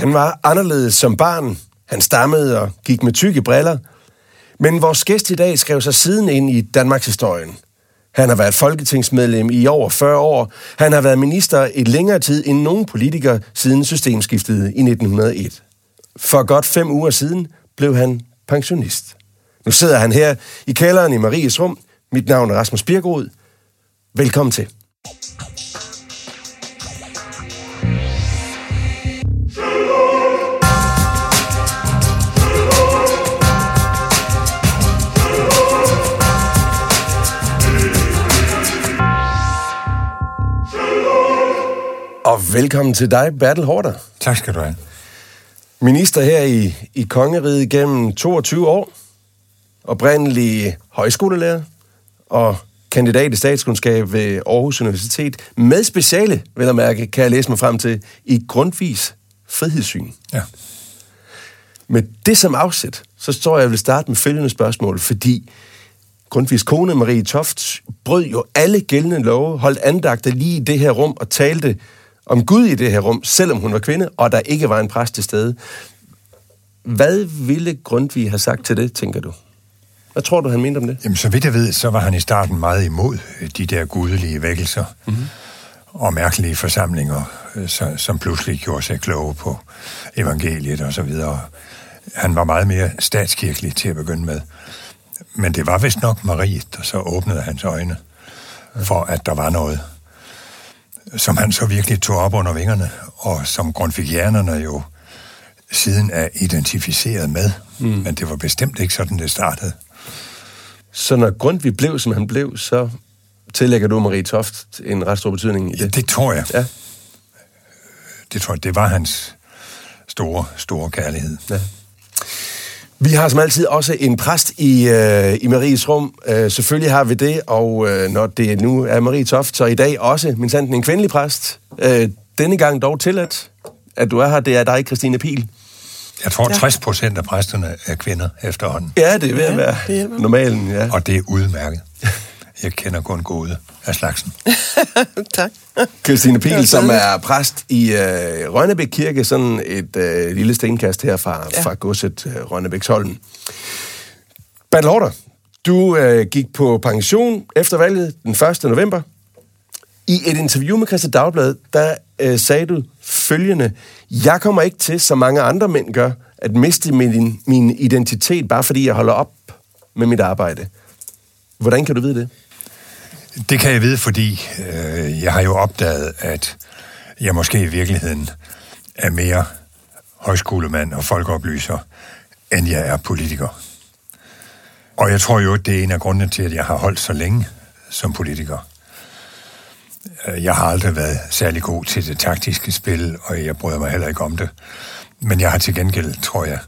Han var anderledes som barn. Han stammede og gik med tykke briller. Men vores gæst i dag skrev sig siden ind i Danmarks historien. Han har været folketingsmedlem i over 40 år. Han har været minister i længere tid end nogen politiker siden systemskiftet i 1901. For godt fem uger siden blev han pensionist. Nu sidder han her i kælderen i Maries rum. Mit navn er Rasmus Birkerud. Velkommen til. Og velkommen til dig, Bertel Hårder. Tak skal du have. Minister her i, i Kongeriget gennem 22 år. Oprindelig højskolelærer og kandidat i statskundskab ved Aarhus Universitet. Med speciale, vil jeg mærke, kan jeg læse mig frem til, i grundvis frihedssyn. Ja. Med det som afsæt, så står jeg, jeg vil starte med følgende spørgsmål, fordi Grundtvigs kone, Marie Toft, brød jo alle gældende love, holdt andagter lige i det her rum og talte om Gud i det her rum, selvom hun var kvinde, og der ikke var en præst til stede. Hvad ville Grundtvig have sagt til det, tænker du? Hvad tror du, han mente om det? Jamen, så vidt jeg ved, så var han i starten meget imod øh, de der gudelige vækkelser mm-hmm. og mærkelige forsamlinger, øh, så, som pludselig gjorde sig kloge på evangeliet og så videre. Han var meget mere statskirkelig til at begynde med. Men det var vist nok Marie, der så åbnede hans øjne for, at der var noget, som han så virkelig tog op under vingerne, og som grundvigianerne jo siden er identificeret med. Mm. Men det var bestemt ikke sådan, det startede. Så når Grundtvig blev, som han blev, så tillægger du Marie Toft en ret stor betydning i det? Ja, det tror jeg. Ja. Det tror jeg, det var hans store, store kærlighed. Ja. Vi har som altid også en præst i, øh, i Maries rum. Øh, selvfølgelig har vi det, og øh, når det nu er Marie Toft, så i dag også min sandt en kvindelig præst. Øh, denne gang dog tilladt, at du er her, det er dig, Christine Pil. Jeg tror, 60 procent af præsterne er kvinder efterhånden. Ja, det er ved at Ja, være normalen, ja. Og det er udmærket. Jeg kender kun gode af slagsen. tak. Christine Pil, Ja, som er præst i øh, Rønnebæk Kirke, sådan et øh, lille stenkast her fra, ja. Fra godset øh, Rønnebæksholm. Bertel du øh, gik på pension efter valget den 1. november. I et interview med Christian Dagblad, der øh, sagde du følgende. Jeg kommer ikke til, som mange andre mænd gør, at miste min, min identitet, bare fordi jeg holder op med mit arbejde. Hvordan kan du vide det? Det kan jeg vide, fordi øh, jeg har jo opdaget, at jeg måske i virkeligheden er mere højskolemand og folkeoplyser, end jeg er politiker. Og jeg tror jo, at det er en af grundene til, at jeg har holdt så længe som politiker. Øh, jeg har aldrig været særlig god til det taktiske spil, og jeg bryder mig heller ikke om det. Men jeg har til gengæld, tror jeg,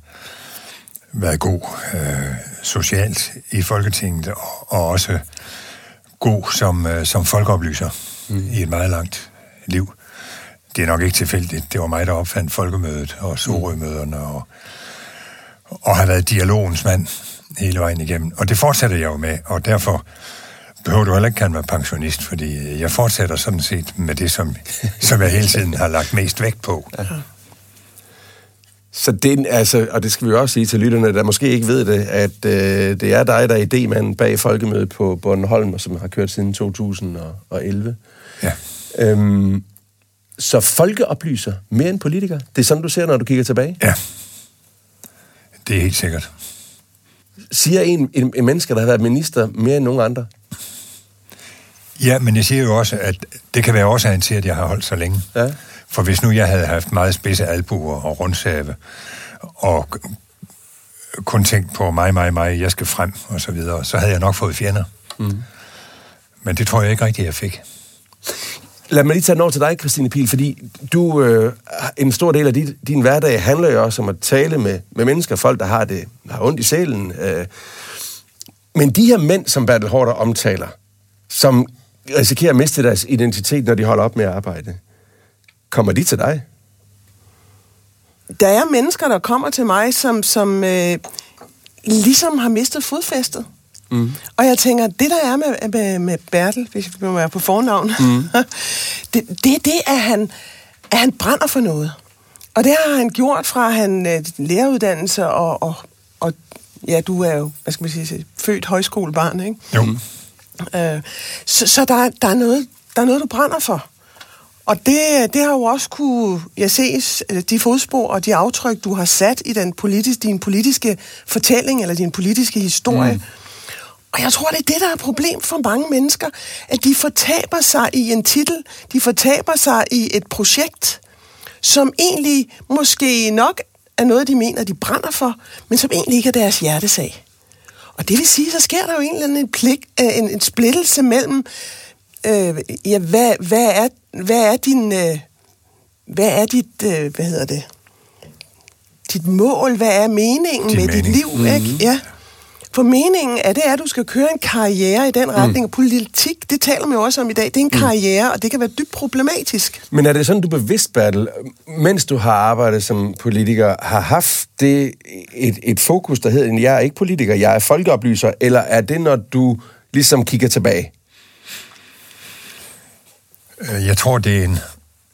været god øh, socialt i Folketinget, og, og også god som, øh, som folkeoplyser mm. i et meget langt liv. Det er nok ikke tilfældigt. Det var mig, der opfandt folkemødet og Sorømøderne og, og har været dialogens mand hele vejen igennem. Og det fortsætter jeg jo med, og derfor behøver du heller ikke kalde mig pensionist, fordi jeg fortsætter sådan set med det, som, som jeg hele tiden har lagt mest vægt på. Så det, altså, og det skal vi også sige til lytterne, der måske ikke ved det, at øh, det er dig, der er idémanden bag Folkemødet på Bornholm, som har kørt siden 2011. Ja. Øhm, så folkeoplyser mere end politiker. Det er sådan, du ser, når du kigger tilbage. ja. Det er helt sikkert. Siger en, en, en menneske, der har været minister mere end nogen andre. Ja, men jeg siger jo også, at det kan være årsagen til, at jeg har holdt så længe. Ja. For hvis nu jeg havde haft meget spidse albuer og rundsave, og kun tænkt på mig, mig, mig, jeg skal frem, og så videre, så havde jeg nok fået fjender. Mm. Men det tror jeg ikke rigtigt, jeg fik. Lad mig lige tage den over til dig, Christine Pil, fordi du, øh, en stor del af din, din hverdag handler jo også om at tale med, med mennesker, folk, der har det har ondt i sjælen. Øh. Men de her mænd, som Bertel Hårder omtaler, som risikerer at miste deres identitet, når de holder op med at arbejde, kommer de til dig? Der er mennesker, der kommer til mig, som, som øh, ligesom har mistet fodfæstet. Mm. Og jeg tænker, det der er med, med, med Bertel, hvis vi må være på fornavn, mm. det, det er det, at han, at han brænder for noget. Og det har han gjort fra han øh, læreruddannelse og, og, og ja, du er jo, hvad skal man sige, født højskolebarn, ikke? Jo. Øh, så så der, er- der, er noget, der er noget, du brænder for. Og det, det har jo også kunne jeg ses, øh, de fodspor og de aftryk, du har sat i den politis, din politiske fortælling eller din politiske historie. Mm. Og jeg tror, det er det, der er et problem for mange mennesker, at de fortaber sig i en titel, de fortaber sig i et projekt, som egentlig måske nok er noget, de mener, de brænder for, men som egentlig ikke er deres hjertesag. Og det vil sige, så sker der jo en eller anden pligt, øh, en, en splittelse mellem, øh, ja, hvad, hvad, er, hvad er din, øh, hvad er dit, øh, hvad hedder det, dit mål, hvad er meningen Din med mening. dit liv, mm-hmm. ikke? Ja. For meningen er det, at du skal køre en karriere i den retning. Mm. Politik, det taler man jo også om i dag, det er en karriere, og det kan være dybt problematisk. Men er det sådan, du bevidst, Bertel, mens du har arbejdet som politiker, har haft det et, et fokus, der hedder, jeg er ikke politiker, jeg er folkeoplyser, eller er det, når du ligesom kigger tilbage? Øh, Jeg tror, det er en,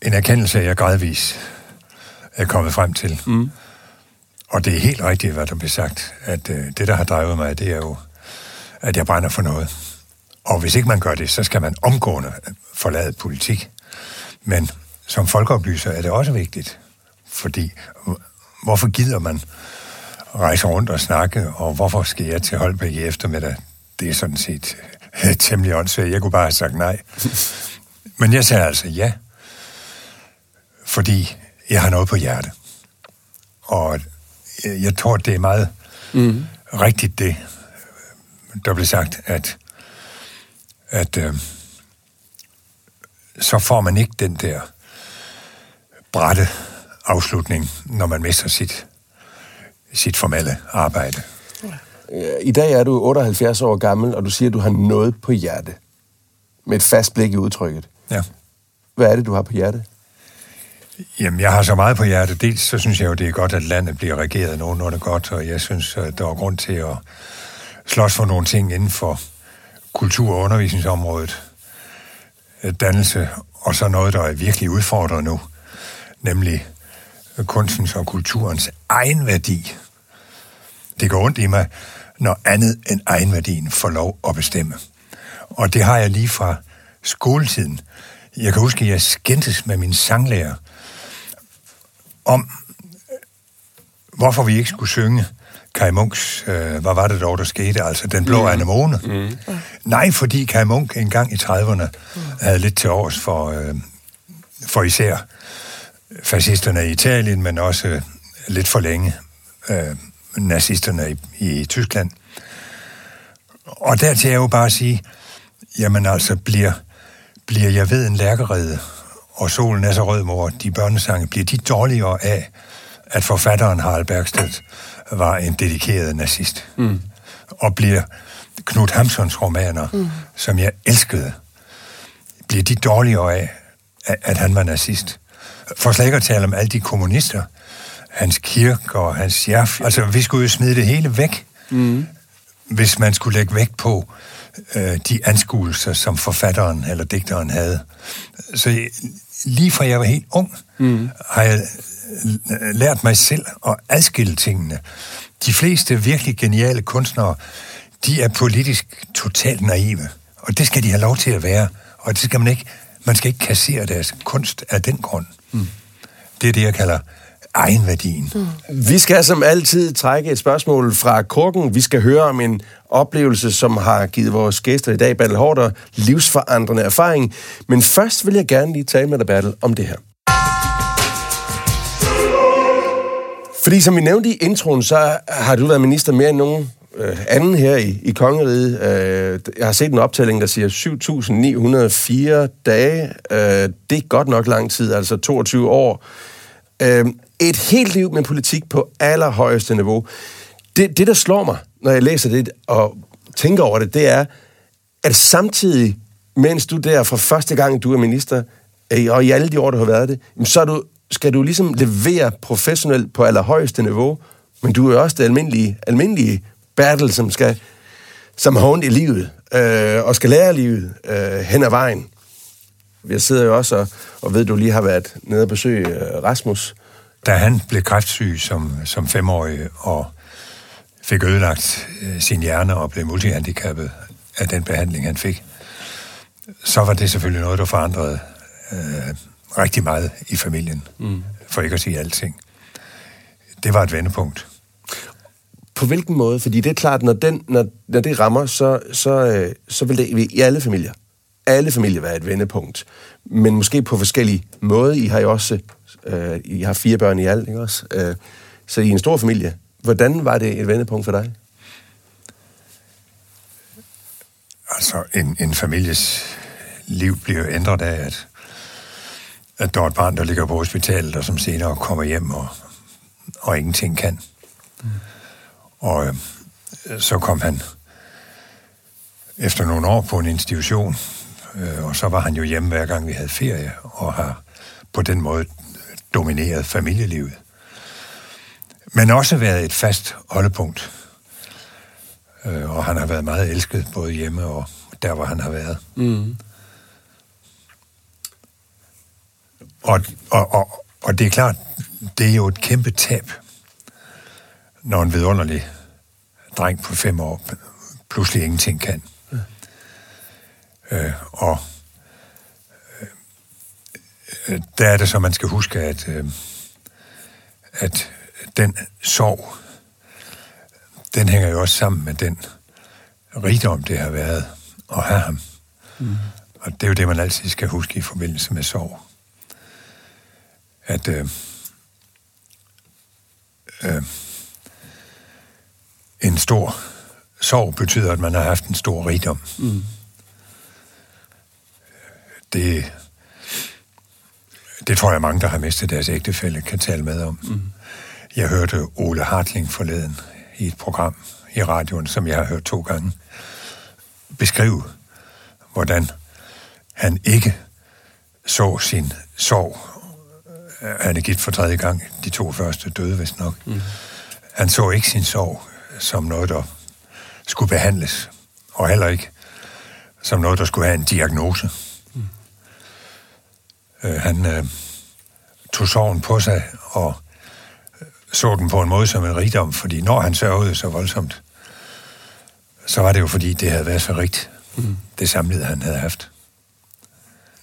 en erkendelse, jeg gradvis er kommet frem til. Mm. Og det er helt rigtigt, hvad der bliver sagt, at øh, det, der har drevet mig, det er jo, at jeg brænder for noget. Og hvis ikke man gør det, så skal man omgående forlade politik. Men som folkeoplyser er det også vigtigt, fordi hvor- hvorfor gider man rejse rundt og snakke, og hvorfor skal jeg til Holbæk i eftermiddag? Det er sådan set øh, temmelig åndssvagt. Jeg kunne bare have sagt nej. Men jeg sagde altså ja, fordi jeg har noget på hjerte. Og jeg, tror, det er meget mm. rigtigt det, der blev sagt, at, at øh, så får man ikke den der brætte afslutning, når man mister sit, sit formelle arbejde. I dag er du 78 år gammel, og du siger, at du har noget på hjerte. Med et fast blik i udtrykket. Ja. Hvad er det, du har på hjerte? Jamen, jeg har så meget på hjertet. Dels så synes jeg jo, det er godt, at landet bliver regeret nogenlunde godt, og jeg synes, at der er grund til at slås for nogle ting inden for kultur- og undervisningsområdet, dannelse, og så noget, der er virkelig udfordret nu, nemlig kunstens og kulturens egenværdi. Det går ondt i mig, når andet end egenværdien får lov at bestemme. Og det har jeg lige fra skoletiden. Jeg kan huske, at jeg skændtes med min sanglærer om, hvorfor vi ikke skulle synge Kai Munks, øh, hvad var det dog, der skete, altså Den Blå mm. Anemone. Mm. Nej, fordi Kai Munk engang i 30'erne mm. havde lidt til års for, øh, for især fascisterne i Italien, men også øh, lidt for længe øh, nazisterne i, i Tyskland. Og der til jeg jo bare sige, jamen altså, bliver, bliver jeg ved en lærkerede, og solen er så rød, mor, de børnesange, bliver de dårligere af, at forfatteren Harald Bergstedt var en dedikeret nazist. Mm. Og bliver Knud Hamsons romaner, mm. som jeg elskede, bliver de dårligere af, at, han var nazist. For slet ikke at tale om alle de kommunister, hans kirk og hans sjæf. Altså, vi skulle jo smide det hele væk, mm. hvis man skulle lægge vægt på øh, de anskuelser, som forfatteren eller digteren havde. Så jeg- lige fra jeg var helt ung, mm. har jeg øh, lært mig selv at adskille tingene. De fleste virkelig geniale kunstnere, de er politisk totalt naive. Og det skal de have lov til at være. Og det skal man ikke, man skal ikke kassere deres kunst af den grund. Mm. Det er det, jeg kalder egenværdien. Mm. Vi skal som altid trække et spørgsmål fra Korken. Vi skal høre om en oplevelse, som har givet vores gæster i dag, Bertel Hårder, livsforandrende erfaring. Men først vil jeg gerne lige tale med dig, Bertel, om det her. Fordi som vi nævnte i introen, så har du været minister mere end nogen øh, anden her i, i kongeriget. Øh, jeg har set en optælling, der siger 7.904 dage. Øh, det er godt nok lang tid, altså 22 år. Øh, et helt liv med politik på allerhøjeste niveau. Det, det, der slår mig, når jeg læser det og tænker over det, det er, at samtidig, mens du der for første gang, du er minister, øh, og i alle de år, du har været det, så du, skal du ligesom levere professionelt på allerhøjeste niveau, men du er jo også det almindelige, almindelige battle, som skal som har ondt i livet, øh, og skal lære livet øh, hen ad vejen. Jeg sidder jo også og, og ved, at du lige har været nede og besøge øh, Rasmus da han blev kræftsyg som, som femårig og fik ødelagt øh, sin hjerne og blev multihandicappet af den behandling, han fik, så var det selvfølgelig noget, der forandrede øh, rigtig meget i familien, mm. for ikke at sige alting. Det var et vendepunkt. På hvilken måde? Fordi det er klart, når, den, når, når det rammer, så, så, øh, så vil det i alle familier, alle familier være et vendepunkt. Men måske på forskellige måder. I har jo også, øh, I har fire børn i alt, ikke også? Øh, så i en stor familie. Hvordan var det et vendepunkt for dig? Altså, en, en families liv bliver ændret af, at, at der er et barn, der ligger på hospitalet, og som senere kommer hjem og, og ingenting kan. Mm. Og øh, så kom han efter nogle år på en institution, og så var han jo hjemme hver gang vi havde ferie, og har på den måde domineret familielivet. Men også været et fast holdepunkt. Øh, og han har været meget elsket, både hjemme og der, hvor han har været. Mm. Og, og, og, og det er klart, det er jo et kæmpe tab, når en vidunderlig dreng på fem år pludselig ingenting kan. Øh, og øh, der er det så, man skal huske, at, øh, at den sorg, den hænger jo også sammen med den rigdom, det har været at have ham. Mm. Og det er jo det, man altid skal huske i forbindelse med sorg. At øh, øh, en stor sorg betyder, at man har haft en stor rigdom. Mm. Det, det tror jeg mange, der har mistet deres ægtefælde, kan tale med om. Mm. Jeg hørte Ole Hartling forleden i et program i radioen, som jeg har hørt to gange, beskrive, hvordan han ikke så sin sorg. Han er gift for tredje gang. De to første døde, hvis nok. Mm. Han så ikke sin sorg som noget, der skulle behandles, og heller ikke som noget, der skulle have en diagnose. Øh, han øh, tog sorgen på sig og så den på en måde som en rigdom, fordi når han sørgede så voldsomt, så var det jo fordi, det havde været så rigt, mm. det samlede han havde haft.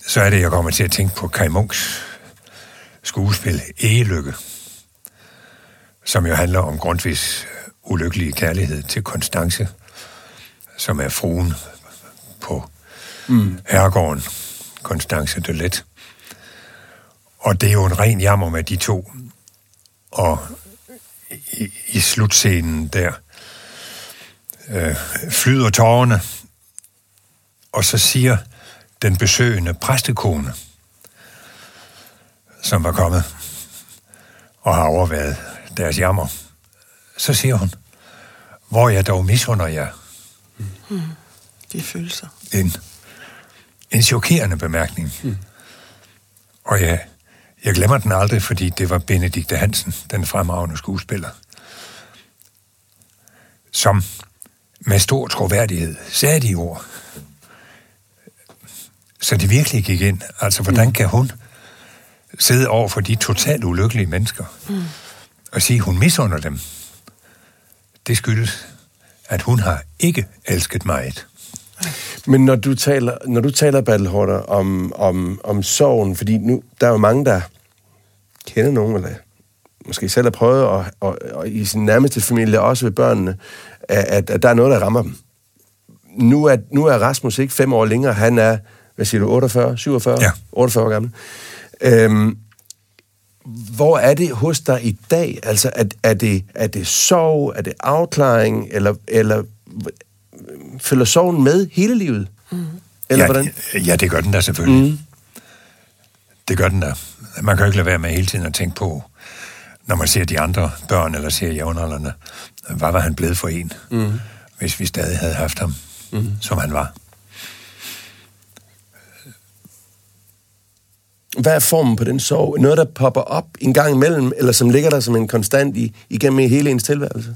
Så er det, jeg kommer til at tænke på Kai Munks skuespil Egelykke, som jo handler om Grundtvigs ulykkelige kærlighed til Konstance, som er fruen på mm. herregården, Konstance de Let. Og det er jo en ren jammer med de to. Og i, i slutscenen der øh, flyder tårerne, og så siger den besøgende præstekone, som var kommet og har overvejet deres jammer, så siger hun, hvor jeg dog misunder jer. Mm. Er følelser. En, en chokerende bemærkning. Mm. Og jeg, jeg glemmer den aldrig, fordi det var Benedikte Hansen, den fremragende skuespiller, som med stor troværdighed sagde de ord. Så det virkelig gik ind. Altså, hvordan mm. kan hun sidde over for de totalt ulykkelige mennesker mm. og sige, at hun misunder dem? Det skyldes, at hun har ikke elsket mig. Men når du taler, når du taler Battlehorder, om, om, om sorgen, fordi nu, der er jo mange, der kender nogen, eller måske selv har prøvet, at, og, og i sin nærmeste familie, også ved børnene, at, at der er noget, der rammer dem. Nu er, nu er Rasmus ikke fem år længere, han er, hvad siger du, 48, 47? Ja. 48 år gammel. Øhm, hvor er det hos dig i dag? Altså, er, er, det, er det sorg, er det afklaring, eller, eller følger sorgen med hele livet? Mm. Eller ja, hvordan? Ja, det gør den da selvfølgelig. Mm. Det gør den da. Man kan jo ikke lade være med hele tiden at tænke på, når man ser de andre børn, eller ser jævnaldrende, hvad var han blevet for en, mm. hvis vi stadig havde haft ham, mm. som han var. Hvad er formen på den sorg? Noget, der popper op en gang imellem, eller som ligger der som en konstant i, igennem hele ens tilværelse?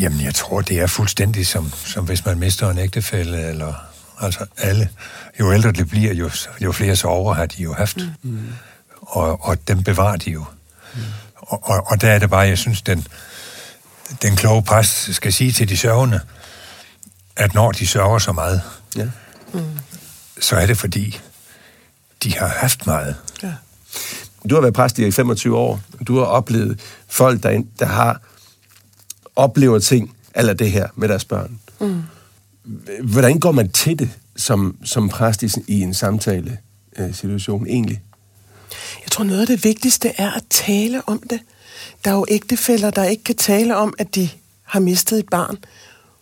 Jamen, jeg tror, det er fuldstændig som, som hvis man mister en ægtefælde, eller altså alle. Jo ældre det bliver, jo, jo flere sorger har de jo haft. Mm. Og, og dem bevarer de jo. Mm. Og, og, og der er det bare, jeg synes, den, den kloge præst skal sige til de sørgende, at når de sørger så meget, ja. mm. så er det fordi, de har haft meget. Ja. Du har været præst i 25 år. Du har oplevet folk, der, der har oplever ting, eller det her med deres børn. Mm. Hvordan går man til det som, som præst i, i en samtale øh, situation egentlig? Jeg tror, noget af det vigtigste er at tale om det. Der er jo ægtefælder, der ikke kan tale om, at de har mistet et barn.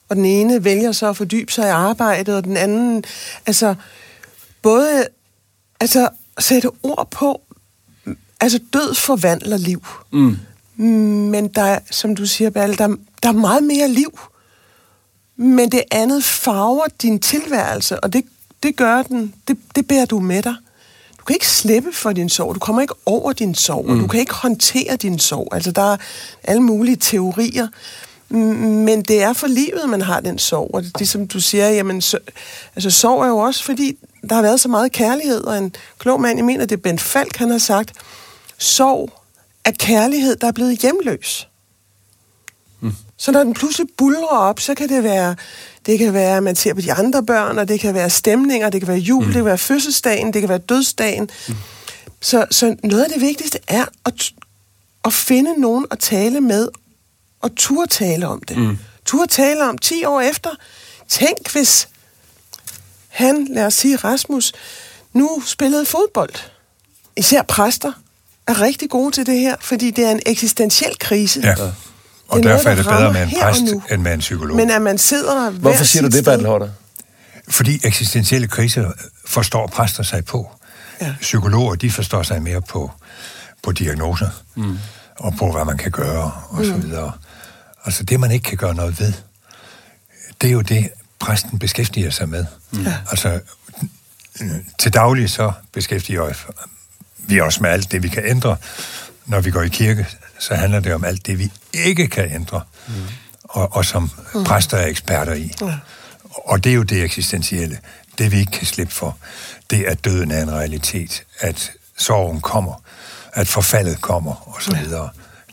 Og den ene vælger så at fordybe sig i arbejdet, og den anden, altså, både altså, sætte ord på, altså død forvandler liv. Mm. Men der, som du siger, Balle, der, der er meget mere liv. Men det andet farver din tilværelse, og det, det gør den, det, det bærer du med dig. Du kan ikke slippe for din sorg, du kommer ikke over din sorg, mm. du kan ikke håndtere din sorg. Altså, der er alle mulige teorier. Men det er for livet, man har den sorg. Og det, det som du siger, jamen, så, altså, sorg er jo også, fordi der har været så meget kærlighed, og en klog mand, jeg mener, det er Bent Falk, han har sagt, sorg er kærlighed, der er blevet hjemløs. Mm. Så når den pludselig bulrer op, så kan det være, det kan være, at man ser på de andre børn, og det kan være stemninger, det kan være jul, mm. det kan være fødselsdagen, det kan være dødsdagen. Mm. Så, så noget af det vigtigste er at, at finde nogen at tale med, og turde tale om det. Mm. Turde tale om 10 år efter. Tænk, hvis han, lad os sige Rasmus, nu spillede fodbold. Især præster er rigtig gode til det her, fordi det er en eksistentiel krise. Ja. Og det er derfor noget, er det bedre med en præst end med en psykolog. Men at man sidder Hvorfor siger du det, Bertel? Fordi eksistentielle kriser forstår præster sig på. Ja. Psykologer, de forstår sig mere på, på diagnoser, mm. og på, hvad man kan gøre, og mm. så videre. Altså, det man ikke kan gøre noget ved, det er jo det, præsten beskæftiger sig med. Mm. Altså, til daglig så beskæftiger vi os med alt det, vi kan ændre. Når vi går i kirke, så handler det om alt det, vi ikke kan ændre, mm. og, og som mm. præster er eksperter i. Ja. Og det er jo det eksistentielle. Det vi ikke kan slippe for, det er, døden er en realitet, at sorgen kommer, at forfaldet kommer, og så videre.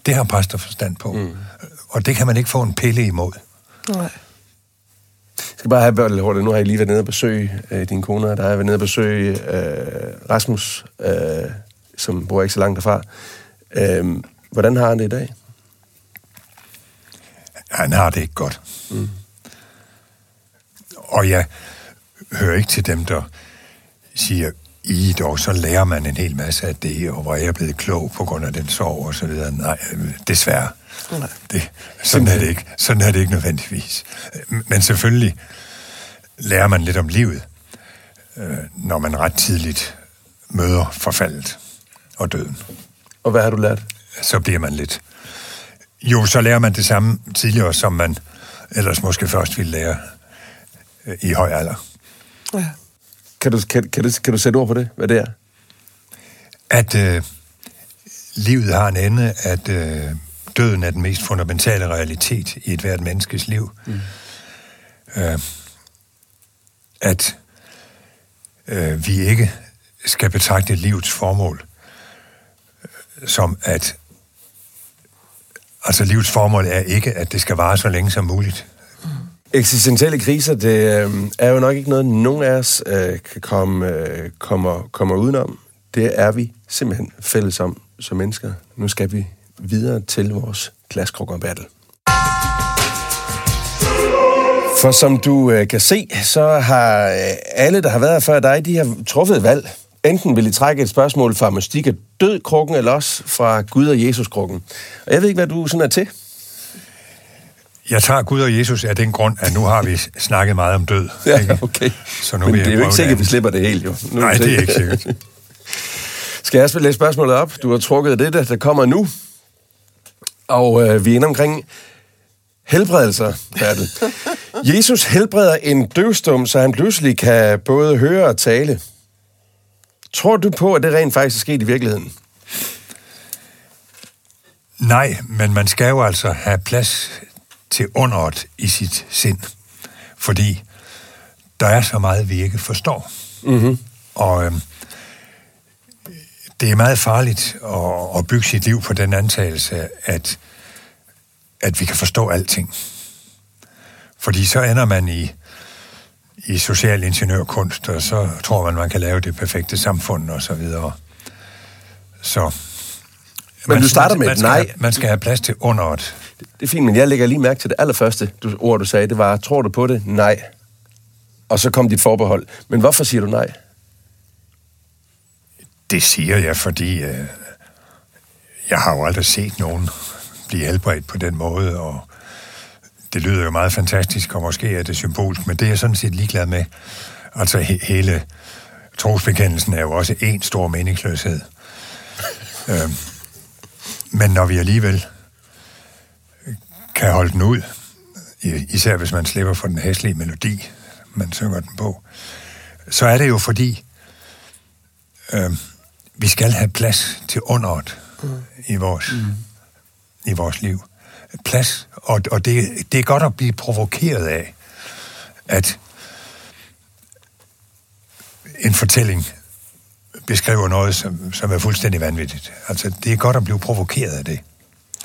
Det har præster forstand på. Mm. Og det kan man ikke få en pille imod. Nej. Jeg skal bare have børn lidt hurtigt. Nu har jeg lige været nede og besøge øh, din kone, der har jeg været nede og besøge øh, Rasmus, øh, som bor ikke så langt derfra. Øh, hvordan har han det i dag? Han har det ikke godt. Mm. Og jeg hører ikke til dem, der siger, i dog, så lærer man en hel masse af det, og hvor jeg er blevet klog på grund af den sorg og så videre. Nej, desværre. Nej. Det, sådan, er det ikke, sådan er det ikke nødvendigvis. Men selvfølgelig lærer man lidt om livet, øh, når man ret tidligt møder forfaldet og døden. Og hvad har du lært? Så bliver man lidt... Jo, så lærer man det samme tidligere, som man ellers måske først ville lære øh, i høj alder. Ja. Kan du, kan, kan, du, kan du sætte ord på det, hvad det er? At øh, livet har en ende, at øh, døden er den mest fundamentale realitet i et hvert menneskes liv. Mm. Øh, at øh, vi ikke skal betragte livets formål øh, som at altså livets formål er ikke, at det skal vare så længe som muligt. Eksistentielle kriser, det øh, er jo nok ikke noget, nogen af os øh, kan komme, øh, kommer, kommer udenom. Det er vi simpelthen fælles om som mennesker. Nu skal vi videre til vores battle. For som du øh, kan se, så har øh, alle, der har været her før dig, de har truffet et valg. Enten vil I trække et spørgsmål fra mystik og død-krukken, eller også fra Gud og Jesus-krukken. Og jeg ved ikke, hvad du sådan er til. Jeg tager Gud og Jesus af den grund, at nu har vi snakket meget om død. ja, ikke? okay. Så nu Men det er jo ikke sikkert, at vi slipper det helt, jo. Nu Nej, det er ikke sikkert. Skal jeg læse spørgsmålet op? Du har trukket det, der kommer nu. Og øh, vi er inde omkring helbredelser, Bertel. Jesus helbreder en døvstum, så han pludselig kan både høre og tale. Tror du på, at det rent faktisk er sket i virkeligheden? Nej, men man skal jo altså have plads til underet i sit sind. Fordi der er så meget, vi ikke forstår. Mm-hmm. Og øh, det er meget farligt at, at bygge sit liv på den antagelse, at, at vi kan forstå alting. Fordi så ender man i, i social ingeniørkunst, og så tror man, man kan lave det perfekte samfund og så videre. Så... Men man, du starter med man, et nej. Have, man skal have plads til underet. Det er fint, men jeg lægger lige mærke til det allerførste du, ord, du sagde. Det var, tror du på det? Nej. Og så kom dit forbehold. Men hvorfor siger du nej? Det siger jeg, fordi øh, jeg har jo aldrig set nogen blive helbredt på den måde, og det lyder jo meget fantastisk, og måske er det symbolsk, men det er jeg sådan set ligeglad med. Altså he- hele trosbekendelsen er jo også en stor meningsløshed. øh, men når vi alligevel kan holde den ud, især hvis man slipper for den hæslige melodi, man synger den på, så er det jo fordi, øh, vi skal have plads til underet mm. i vores mm. i vores liv. Plads, og, og det, det er godt at blive provokeret af, at en fortælling beskriver noget, som, som er fuldstændig vanvittigt. Altså, det er godt at blive provokeret af det.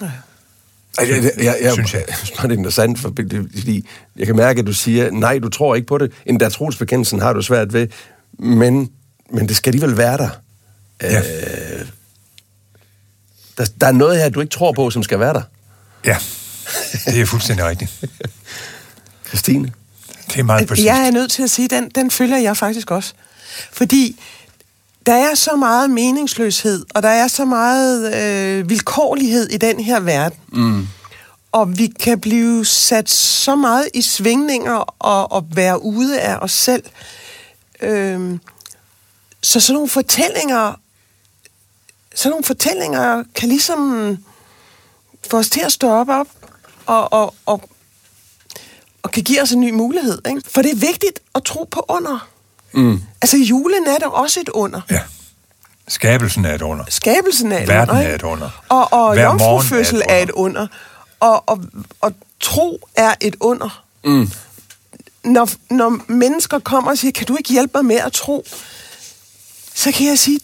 Ej, Jeg, jeg, jeg, jeg, Synes jeg. jeg synes det er interessant, for, fordi jeg kan mærke, at du siger, nej, du tror ikke på det. En der trosbekendelsen har du svært ved, men, men det skal alligevel være der. Ja. Øh, der. Der er noget her, du ikke tror på, som skal være der. Ja, det er fuldstændig rigtigt. Christine? Det er meget præcist. Jeg er nødt til at sige, den, den følger jeg faktisk også. Fordi der er så meget meningsløshed, og der er så meget øh, vilkårlighed i den her verden. Mm. Og vi kan blive sat så meget i svingninger og, og være ude af os selv. Øhm, så sådan nogle fortællinger, sådan nogle fortællinger kan ligesom få os til at stå op, op og, og, og, og kan give os en ny mulighed. Ikke? For det er vigtigt at tro på under. Mm. Altså julenat er også et under. Ja. Skabelsen er et under. Skabelsen er et Verden under. er ikke? et under. Og, og jomfrufødsel er et under. Og, og, og tro er et under. Mm. Når, når mennesker kommer og siger, kan du ikke hjælpe mig med at tro? Så kan jeg sige,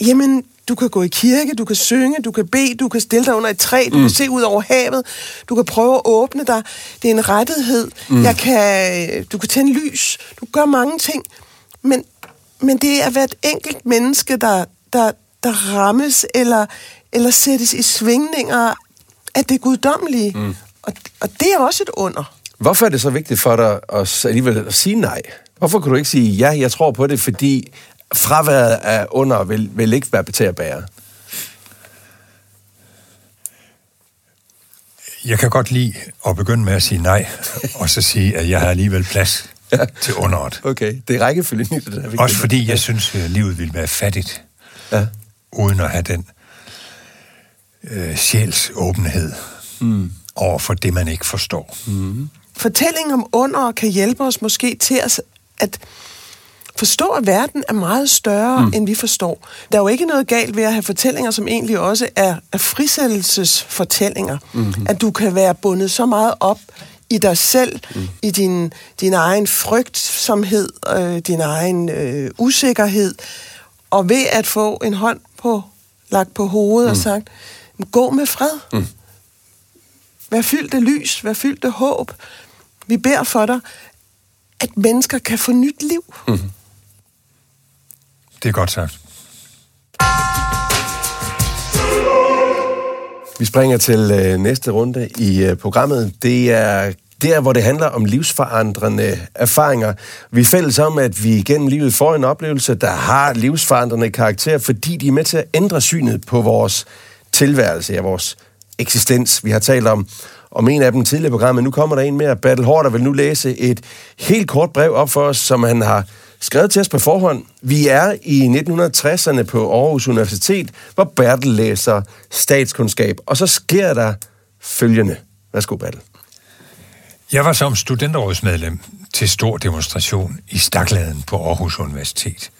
jamen, du kan gå i kirke, du kan synge, du kan bede, du kan stille dig under et træ, du mm. kan se ud over havet, du kan prøve at åbne dig. Det er en rettighed. Mm. Jeg kan, du kan tænde lys. Du kan gøre mange ting. Men, men det er hvert enkelt menneske, der, der, der rammes eller, eller sættes i svingninger af det guddommelige. Mm. Og, og det er også et under. Hvorfor er det så vigtigt for dig at alligevel at sige nej? Hvorfor kan du ikke sige, ja, jeg tror på det, fordi fraværet af under vil, vil ikke være til at bære? Jeg kan godt lide at begynde med at sige nej, og så sige, at jeg har alligevel plads Ja. til underet. Okay, det er rækkefølgen i det der. er. Også fordi jeg synes, at livet ville være fattigt, Ja. uden at have den øh, sjælsåbenhed mm. over for det, man ikke forstår. Mm. Fortællingen om under kan hjælpe os måske til at, at forstå, at verden er meget større, mm. end vi forstår. Der er jo ikke noget galt ved at have fortællinger, som egentlig også er, er frisættelsesfortællinger. Mm-hmm. At du kan være bundet så meget op i dig selv, mm. i din, din egen frygtsomhed, øh, din egen øh, usikkerhed, og ved at få en hånd på lagt på hovedet mm. og sagt, gå med fred. Mm. Vær fyldt af lys, vær fyldt af håb. Vi beder for dig, at mennesker kan få nyt liv. Mm. Det er godt sagt. Vi springer til øh, næste runde i øh, programmet. Det er der, hvor det handler om livsforandrende erfaringer. Vi er fælles om, at vi gennem livet får en oplevelse, der har livsforandrende karakter, fordi de er med til at ændre synet på vores tilværelse, ja, vores eksistens. Vi har talt om, om en af dem tidligere i programmet. Nu kommer der en mere. Battle Hårder vil nu læse et helt kort brev op for os, som han har skrevet til os på forhånd. Vi er i 1960'erne på Aarhus Universitet, hvor Bertel læser statskundskab. Og så sker der følgende. Værsgo, Bertel. Jeg var som studenterrådsmedlem til stor demonstration i Stakladen på Aarhus Universitet.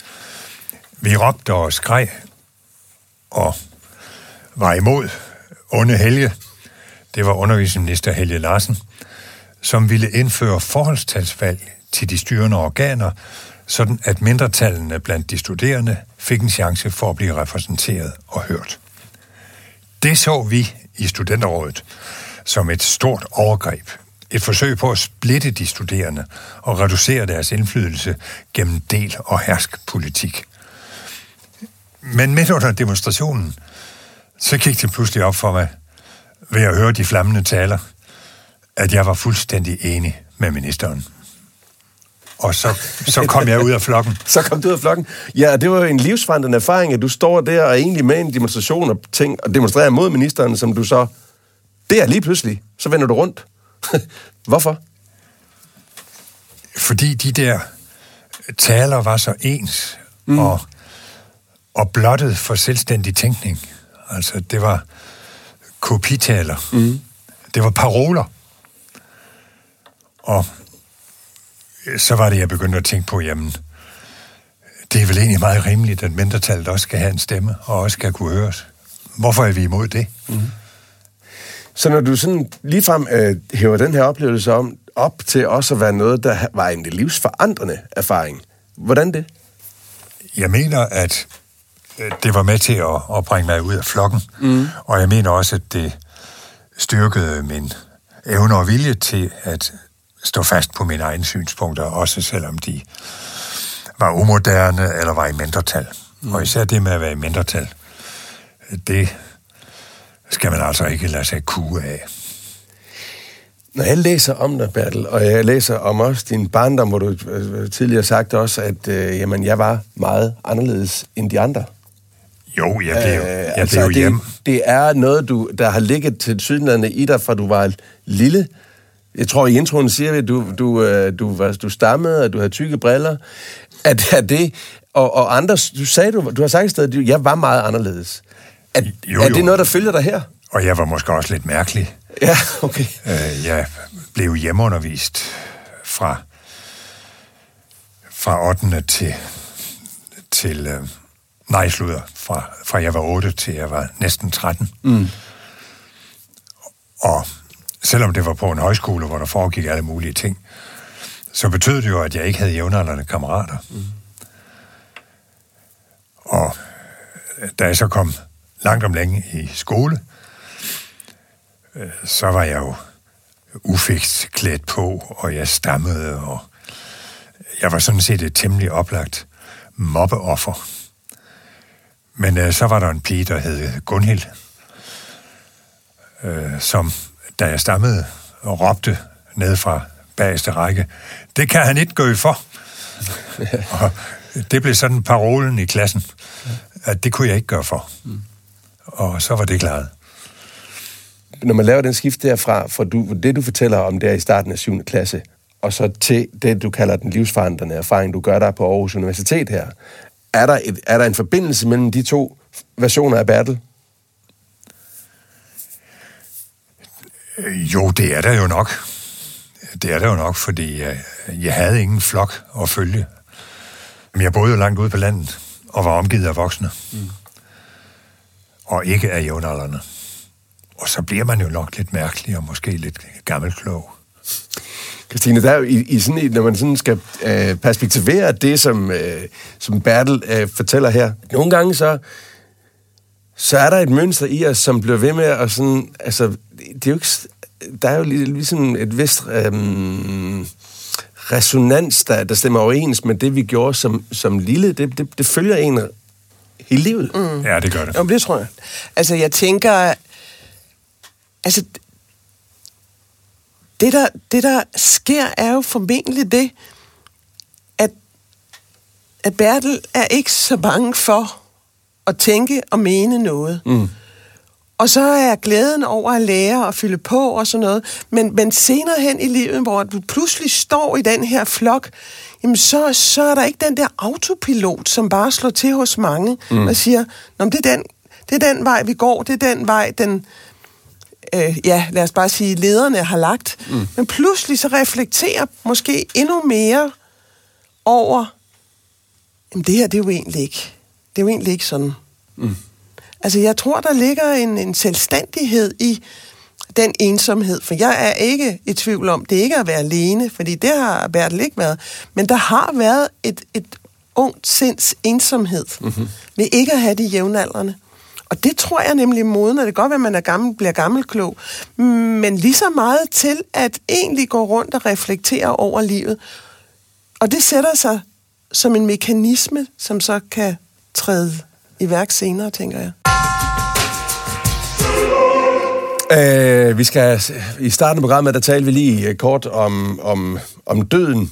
Vi råbte og skreg og var imod onde Helge. Det var undervisningsminister Helge Larsen, som ville indføre forholdstalsvalg til de styrende organer, sådan at mindretallene blandt de studerende fik en chance for at blive repræsenteret og hørt. Det så vi i studenterrådet som et stort overgreb. Et forsøg på at splitte de studerende og reducere deres indflydelse gennem del- og hersk politik. Men midt under demonstrationen, så gik det pludselig op for mig, ved at høre de flammende taler, at jeg var fuldstændig enig med ministeren. Og så, så kom jeg ud af flokken. så kom du ud af flokken. Ja, det var jo en livsforandrende erfaring, at du står der og egentlig med en demonstration og, ting, og demonstrerer mod ministeren, som du så... Det er lige pludselig. Så vender du rundt. Hvorfor? Fordi de der taler var så ens mm. og, og blottet for selvstændig tænkning. Altså, det var kopitaler. Mm. Det var paroler. Og så var det, jeg begyndte at tænke på, jamen, det er vel egentlig meget rimeligt, at mindretallet også skal have en stemme, og også skal kunne høres. Hvorfor er vi imod det? Mm. Så når du sådan ligefrem øh, hæver den her oplevelse om, op til også at være noget, der var en livsforandrende erfaring, hvordan det? Jeg mener, at øh, det var med til at, at bringe mig ud af flokken, mm. og jeg mener også, at det styrkede min evne og vilje til at stå fast på mine egne synspunkter, også selvom de var umoderne eller var i mindretal. Mm. Og især det med at være i mindretal, det skal man altså ikke lade sig kue af. Når jeg læser om dig, Bertel, og jeg læser om også din barndom, hvor du øh, tidligere sagt også, at øh, jamen, jeg var meget anderledes end de andre. Jo, jeg blev, øh, jeg altså, blev det, hjemme. Det er noget, du, der har ligget til sydlandene i dig, fra du var lille. Jeg tror, i introen siger vi, at du, du, øh, du, var, du stammede, at du havde tykke briller. At, at det, og, og andre, du sagde, du, du har sagt et sted, at jeg var meget anderledes. At, jo, jo. Er det noget, der følger dig her? Og jeg var måske også lidt mærkelig. Ja, okay. Øh, jeg blev hjemmeundervist fra, fra 8. til, til øh, nej, slutter, fra, fra jeg var 8 til jeg var næsten 13. Mm. Og selvom det var på en højskole, hvor der foregik alle mulige ting, så betød det jo, at jeg ikke havde jævnaldrende kammerater. Mm. Og øh, da jeg så kom langt om længe i skole, øh, så var jeg jo ufikst klædt på, og jeg stammede, og jeg var sådan set et temmelig oplagt mobbeoffer. Men øh, så var der en pige, der hed Gunhild, øh, som, da jeg stammede og råbte ned fra bagerste række, det kan han ikke gå for. og det blev sådan parolen i klassen, at det kunne jeg ikke gøre for. Mm og så var det klaret. Når man laver den skift derfra, for du, det du fortæller om der i starten af 7. klasse, og så til det, du kalder den livsforandrende erfaring, du gør der på Aarhus Universitet her, er der, et, er der en forbindelse mellem de to versioner af Bertel? Øh, jo, det er der jo nok. Det er der jo nok, fordi jeg, jeg havde ingen flok at følge. Men jeg boede jo langt ude på landet og var omgivet af voksne. Mm og ikke af jævnaldrende. Og så bliver man jo nok lidt mærkelig og måske lidt gammelklog. Christine, der i, i sådan, når man sådan skal øh, perspektivere det, som, øh, som Bertel øh, fortæller her, nogle gange så, så er der et mønster i os, som bliver ved med at sådan, altså, det er jo ikke, der er jo ligesom et vist øh, resonans, der, der stemmer overens med det, vi gjorde som, som lille. Det, det, det følger en hele livet. Mm. Ja, det gør det. Jamen, det tror jeg. Altså, jeg tænker... Altså, det der, det der sker, er jo formentlig det, at, at Bertel er ikke så bange for at tænke og mene noget. Mm. Og så er glæden over at lære og fylde på og sådan noget. Men, men senere hen i livet, hvor du pludselig står i den her flok, jamen så, så er der ikke den der autopilot, som bare slår til hos mange mm. og siger, Nå, det, er den, det er den vej, vi går, det er den vej, den, øh, ja, lad os bare sige, lederne har lagt. Mm. Men pludselig så reflekterer måske endnu mere over, jamen det her, det er jo egentlig ikke, det er jo egentlig ikke sådan. Mm. Altså, jeg tror, der ligger en, en selvstændighed i den ensomhed, for jeg er ikke i tvivl om, det er ikke at være alene, fordi det har Bertel ikke været, men der har været et, et ungt sinds ensomhed mm-hmm. ved ikke at have de jævnaldrende. Og det tror jeg nemlig moden, og det kan godt være, at man er gammel, bliver gammelklog, men lige så meget til at egentlig gå rundt og reflektere over livet. Og det sætter sig som en mekanisme, som så kan træde i værk senere, tænker jeg. Øh, vi skal i starten af programmet, der talte vi lige øh, kort om, om, om døden.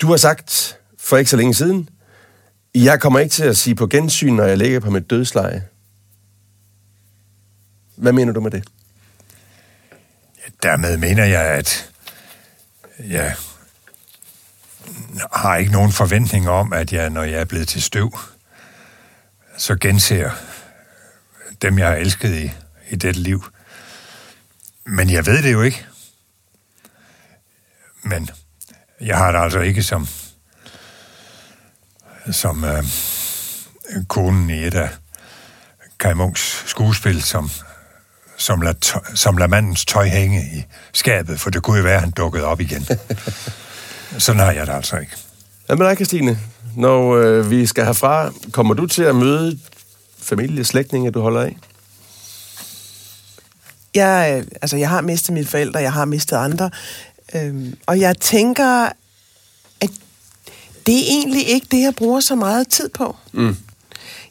Du har sagt for ikke så længe siden, jeg kommer ikke til at sige på gensyn, når jeg ligger på mit dødsleje. Hvad mener du med det? Dermed mener jeg, at jeg har ikke nogen forventning om, at jeg, når jeg er blevet til støv, så genser dem, jeg har elsket i, i dette liv. Men jeg ved det jo ikke. Men jeg har det altså ikke som som øh, konen i et af Kai Munks skuespil, som, som, lader, tøj, som lader mandens tøj hænge i skabet, for det kunne jo være, at han dukkede op igen. Sådan har jeg det altså ikke. Hvad med dig, Christine? Når øh, vi skal herfra, kommer du til at møde familie, slægtninge, du holder af? Jeg, altså, jeg har mistet mine forældre, jeg har mistet andre. Øhm, og jeg tænker, at det er egentlig ikke det, jeg bruger så meget tid på. Mm.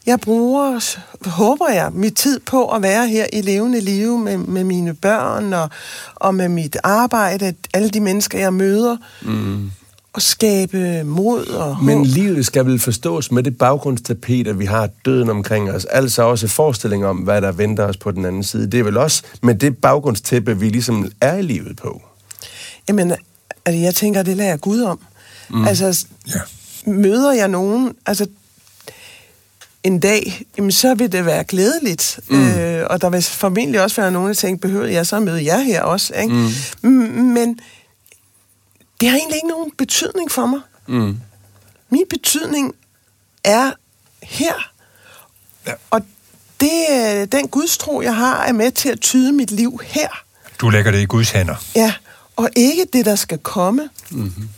Jeg bruger, håber jeg, mit tid på at være her i levende liv med, med mine børn og, og med mit arbejde, alle de mennesker, jeg møder. Mm. Og skabe mod og håb. Men livet skal vel forstås med det baggrundstapet, at vi har døden omkring os. Altså også forestilling om, hvad der venter os på den anden side. Det er vel også med det baggrundstæppe, vi ligesom er i livet på. Jamen, altså, jeg tænker, det lader jeg Gud om. Mm. Altså, Ja. møder jeg nogen, altså en dag, jamen, så vil det være glædeligt. Mm. Øh, og der vil formentlig også være nogen, der tænker, behøver jeg så at møde jer her også? Ikke? Mm. Men det har egentlig ikke nogen betydning for mig. Mm. Min betydning er her. Ja. Og det, øh, den gudstro, jeg har, er med til at tyde mit liv her. Du lægger det i Guds hænder. Ja, og ikke det, der skal komme. Mm-hmm.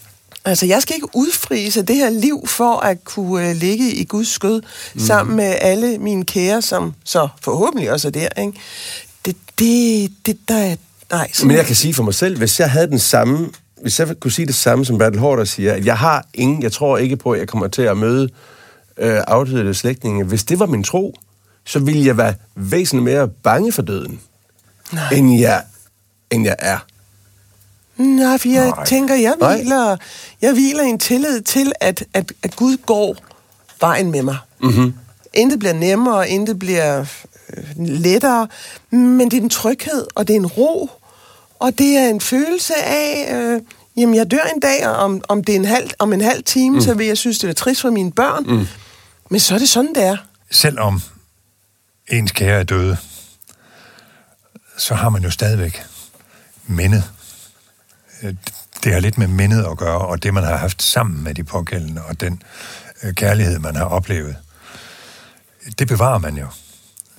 Altså, jeg skal ikke udfrise det her liv for at kunne uh, ligge i Guds skød mm. sammen med alle mine kære, som så forhåbentlig også er der, ikke? Det, det, det der er... Nej, Men jeg kan sige for mig selv, hvis jeg havde den samme, hvis jeg kunne sige det samme, som Bertel Hårder siger, at jeg har ingen, jeg tror ikke på, at jeg kommer til at møde øh, afdøde slægtninge. Hvis det var min tro, så ville jeg være væsentligt mere bange for døden, Nej. end jeg, end jeg er. Nej, for jeg Nej. Tænker, jeg Nej. hviler, jeg hviler i en tillid til, at, at, at Gud går vejen med mig. Mm-hmm. Intet bliver nemmere, intet bliver øh, lettere, men det er en tryghed, og det er en ro, og det er en følelse af, øh, jamen jeg dør en dag, og om, om det er en halv, om en halv time, mm. så vil jeg synes, det er trist for mine børn. Mm. Men så er det sådan, det er. Selvom ens kære er døde, så har man jo stadigvæk mindet. Øh, Det har lidt med mindet at gøre, og det, man har haft sammen med de pågældende, og den øh, kærlighed, man har oplevet. Det bevarer man jo.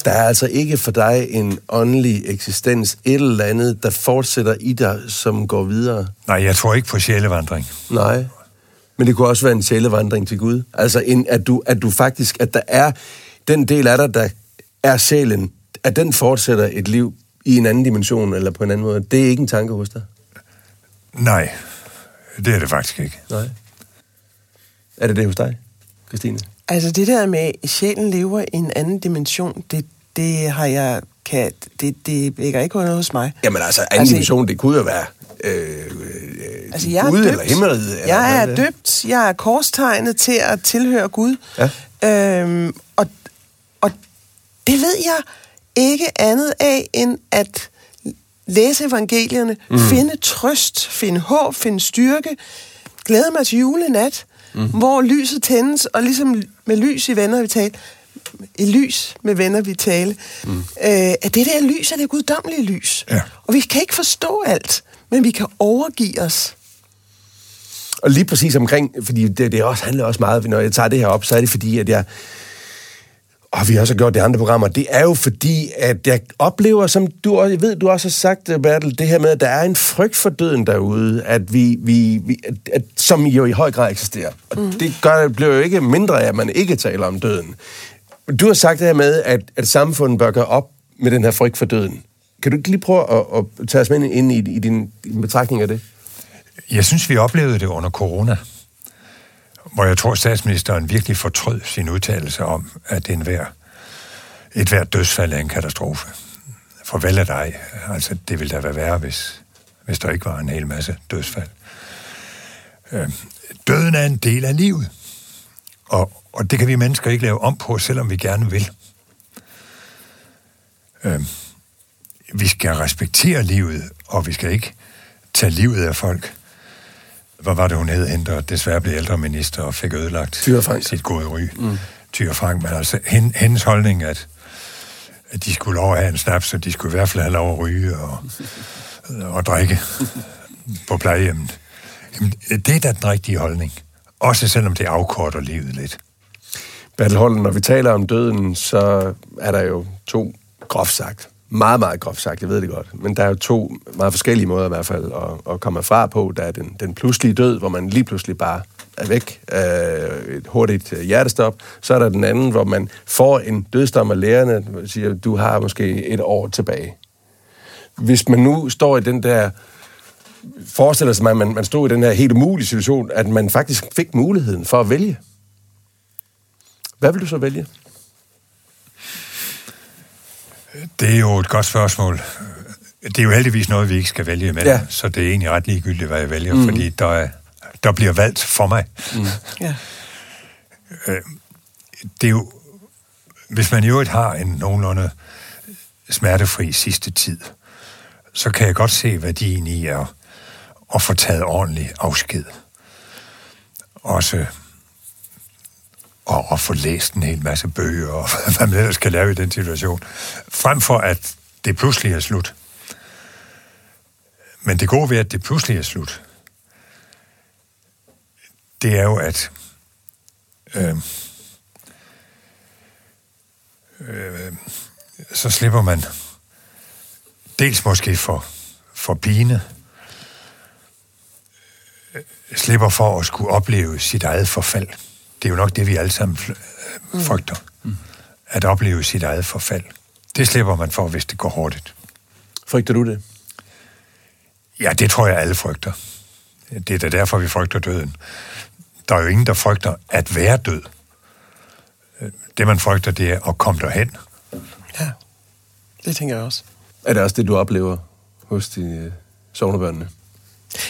Der er altså ikke for dig en åndelig eksistens, et eller andet, der fortsætter i dig, som går videre. Nej, jeg tror ikke på sjælevandring. Nej. Men det kunne også være en sjælevandring til Gud. Altså, en, at, du, at du faktisk, at der er den del af dig, der er sjælen, at den fortsætter et liv i en anden dimension, eller på en anden måde. Det er ikke en tanke hos dig. Nej, det er det faktisk ikke. Nej. Er det det hos dig, Christine? Altså det der med, at sjælen lever i en anden dimension, det, det har jeg... Kan, det, det vækker ikke noget hos mig. Jamen altså, anden Altså, dimension, det kunne jo være øh, øh, Altså, jeg er Gud døbt. eller himmeriget. eller Jeg er er. døbt. Jeg er korstegnet til at tilhøre Gud. Ja. Øhm, og, og det ved jeg ikke andet af, end at læse evangelierne, mm. finde trøst, finde håb, finde styrke, glæde mig til julenat, mm. hvor lyset tændes, og ligesom med lys i venner vi tale, i lys med venner vi tale, mm. øh, at det der lys er det guddommelige lys. Ja. Og vi kan ikke forstå alt, men vi kan overgive os. Og lige præcis omkring, fordi det, det også handler også meget, når jeg tager det her op, så er det fordi, at jeg og vi har også gjort det andre programmer, det er jo fordi, at jeg oplever, som du også, jeg ved, du også har sagt, Bertel, det her med, at der er en frygt for døden derude, at vi, vi, vi at, at, som jo i høj grad eksisterer. Og mm. det gør, bliver jo ikke mindre af, at man ikke taler om døden. Du har sagt det her med, at, at samfundet bør gøre op med den her frygt for døden. Kan du ikke lige prøve at, at tage os med ind i, i din, din betragtning af det? Jeg synes, vi oplevede det under corona, hvor jeg tror, statsministeren virkelig fortrød sin udtalelse om, at det vær, et hvert dødsfald er en katastrofe. For vel er dig. Altså, det ville da være værre, hvis, hvis der ikke var en hel masse dødsfald. Øh, døden er en del af livet. Og, og det kan vi mennesker ikke lave om på, selvom vi gerne vil. Øh, vi skal respektere livet, og vi skal ikke tage livet af folk. Hvad var det, hun hed, hende, der desværre blev ældre minister og fik ødelagt sit gode ry. Mm. Tyre Frank, men altså hendes holdning, at, at de skulle lov at have en snaps, så de skulle i hvert fald have lov at ryge og, og drikke på plejehjemmet. Jamen, det er da den rigtige holdning. Også selvom det afkorter livet lidt. Bertel Holden, når vi taler om døden, så er der jo to, groft sagt, meget, meget groft sagt, jeg ved det godt, men der er jo to meget forskellige måder i hvert fald at, at komme fra på. Der er den, den pludselige død, hvor man lige pludselig bare er væk, øh, et hurtigt øh, hjertestop. Så er der den anden, hvor man får en dødsdom af lægerne, og siger, du har måske et år tilbage. Hvis man nu står i den der forestiller sig, at man, man stod i den her helt umulige situation, at man faktisk fik muligheden for at vælge. Hvad vil du så vælge? Det er jo et godt spørgsmål. Det er jo heldigvis noget, vi ikke skal vælge med, ja. så det er egentlig ret ligegyldigt, hvad jeg vælger, mm. fordi der, er, der bliver valgt for mig. Mm. Ja. Øh, det er jo, hvis man jo ikke har en nogenlunde smertefri sidste tid, så kan jeg godt se værdien i at, at få taget ordentlig afsked. Også og, at få læst en hel masse bøger, og hvad man ellers kan lave i den situation, frem for at det pludselig er slut. Men det gode ved, at det pludselig er slut, det er jo, at øh, øh, så slipper man dels måske for, for pine, øh, slipper for at skulle opleve sit eget forfald det er jo nok det, vi alle sammen mm. frygter. Mm. At opleve sit eget forfald. Det slipper man for, hvis det går hurtigt. Frygter du det? Ja, det tror jeg, alle frygter. Det er da derfor, vi frygter døden. Der er jo ingen, der frygter at være død. Det, man frygter, det er at komme derhen. Ja, det tænker jeg også. Er det også det, du oplever hos de øh, sovnebørnene?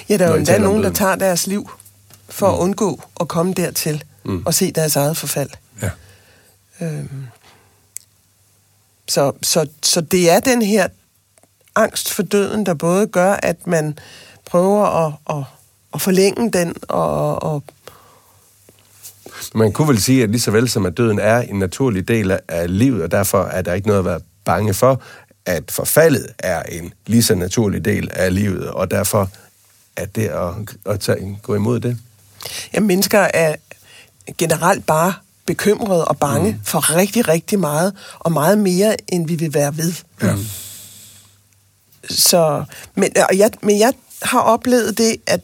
Ja, der er jo endda nogen, der tager deres liv for mm. at undgå at komme dertil mm. og se deres eget forfald. Ja. Øhm, så, så, så det er den her angst for døden, der både gør, at man prøver at, at, at forlænge den og, og man kunne vel sige, at lige så vel som at døden er en naturlig del af livet, og derfor er der ikke noget at være bange for, at forfaldet er en lige så naturlig del af livet, og derfor er det at, at tage, gå imod det. Ja, mennesker er, generelt bare bekymret og bange mm. for rigtig, rigtig meget, og meget mere, end vi vil være ved. Ja. Så, men, og jeg, men jeg har oplevet det, at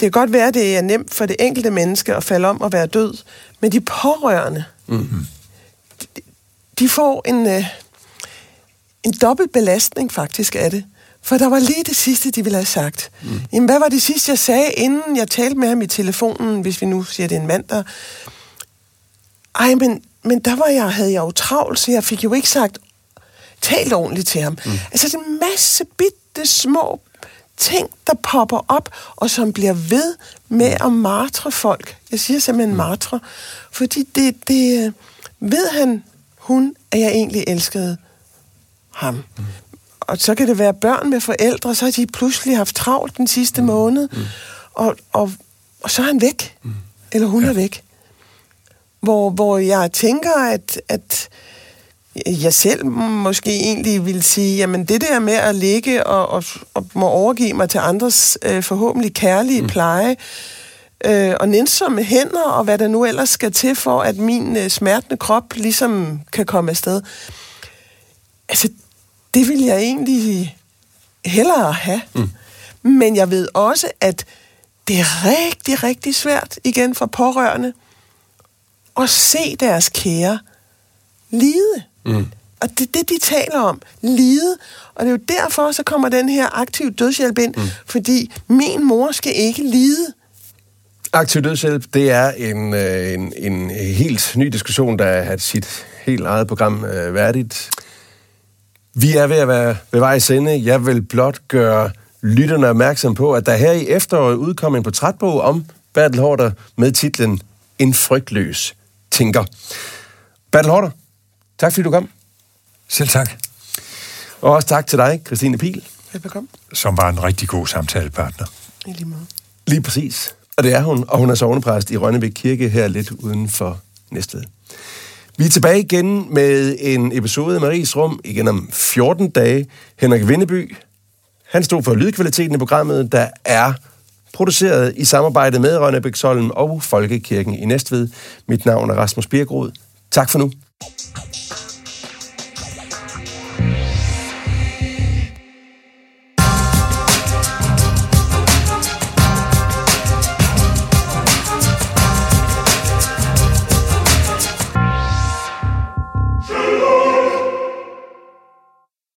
det kan godt være, at det er nemt for det enkelte menneske at falde om og være død, men de pårørende, mm. de, de får en, øh, en dobbelt belastning faktisk af det. For der var lige det sidste, de ville have sagt. Mm. Jamen, hvad var det sidste, jeg sagde, inden jeg talte med ham i telefonen, hvis vi nu siger, det er en mand, der... Ej, men, men der var jeg, havde jeg jo travlt, så jeg fik jo ikke sagt, talt ordentligt til ham. Mm. Altså, det er en masse bitte små ting, der popper op, og som bliver ved med at martre folk. Jeg siger simpelthen mm. martre, fordi det, det ved han, hun, at jeg egentlig elskede ham. Mm og så kan det være børn med forældre, så har de pludselig haft travlt den sidste mm. måned, mm. Og, og, og så er han væk. Mm. Eller hun ja. er væk. Hvor, hvor jeg tænker, at, at jeg selv måske egentlig vil sige, jamen det der med at ligge og, og, og må overgive mig til andres øh, forhåbentlig kærlige mm. pleje, øh, og nænsomme hænder, og hvad der nu ellers skal til for, at min øh, smertende krop ligesom kan komme afsted. Altså, det vil jeg egentlig hellere have. Mm. Men jeg ved også, at det er rigtig, rigtig svært igen for pårørende at se deres kære lide. Mm. Og det er det, de taler om. Lide. Og det er jo derfor, så kommer den her aktiv dødshjælp ind. Mm. Fordi min mor skal ikke lide. Aktiv dødshjælp, det er en, øh, en, en helt ny diskussion, der har sit helt eget program øh, værdigt. Vi er ved at være ved vej sende. Jeg vil blot gøre lytterne opmærksom på, at der her i efteråret udkom en portrætbog om Bertel Hårder med titlen En frygtløs tænker. Bertel Hårder, tak fordi du kom. Selv tak. Og også tak til dig, Christine Pil. Velbekomme. Som var en rigtig god samtalepartner. I lige måde. Lige præcis. Og det er hun, og hun er sovnepræst i Rønnebæk Kirke her lidt uden for Næstved. Vi er tilbage igen med en episode af Maries Rum, igen om 14 dage. Henrik Vindeby, han stod for lydkvaliteten i programmet, der er produceret i samarbejde med Rønnebæk og Folkekirken i Næstved. Mit navn er Rasmus Birgrod. Tak for nu.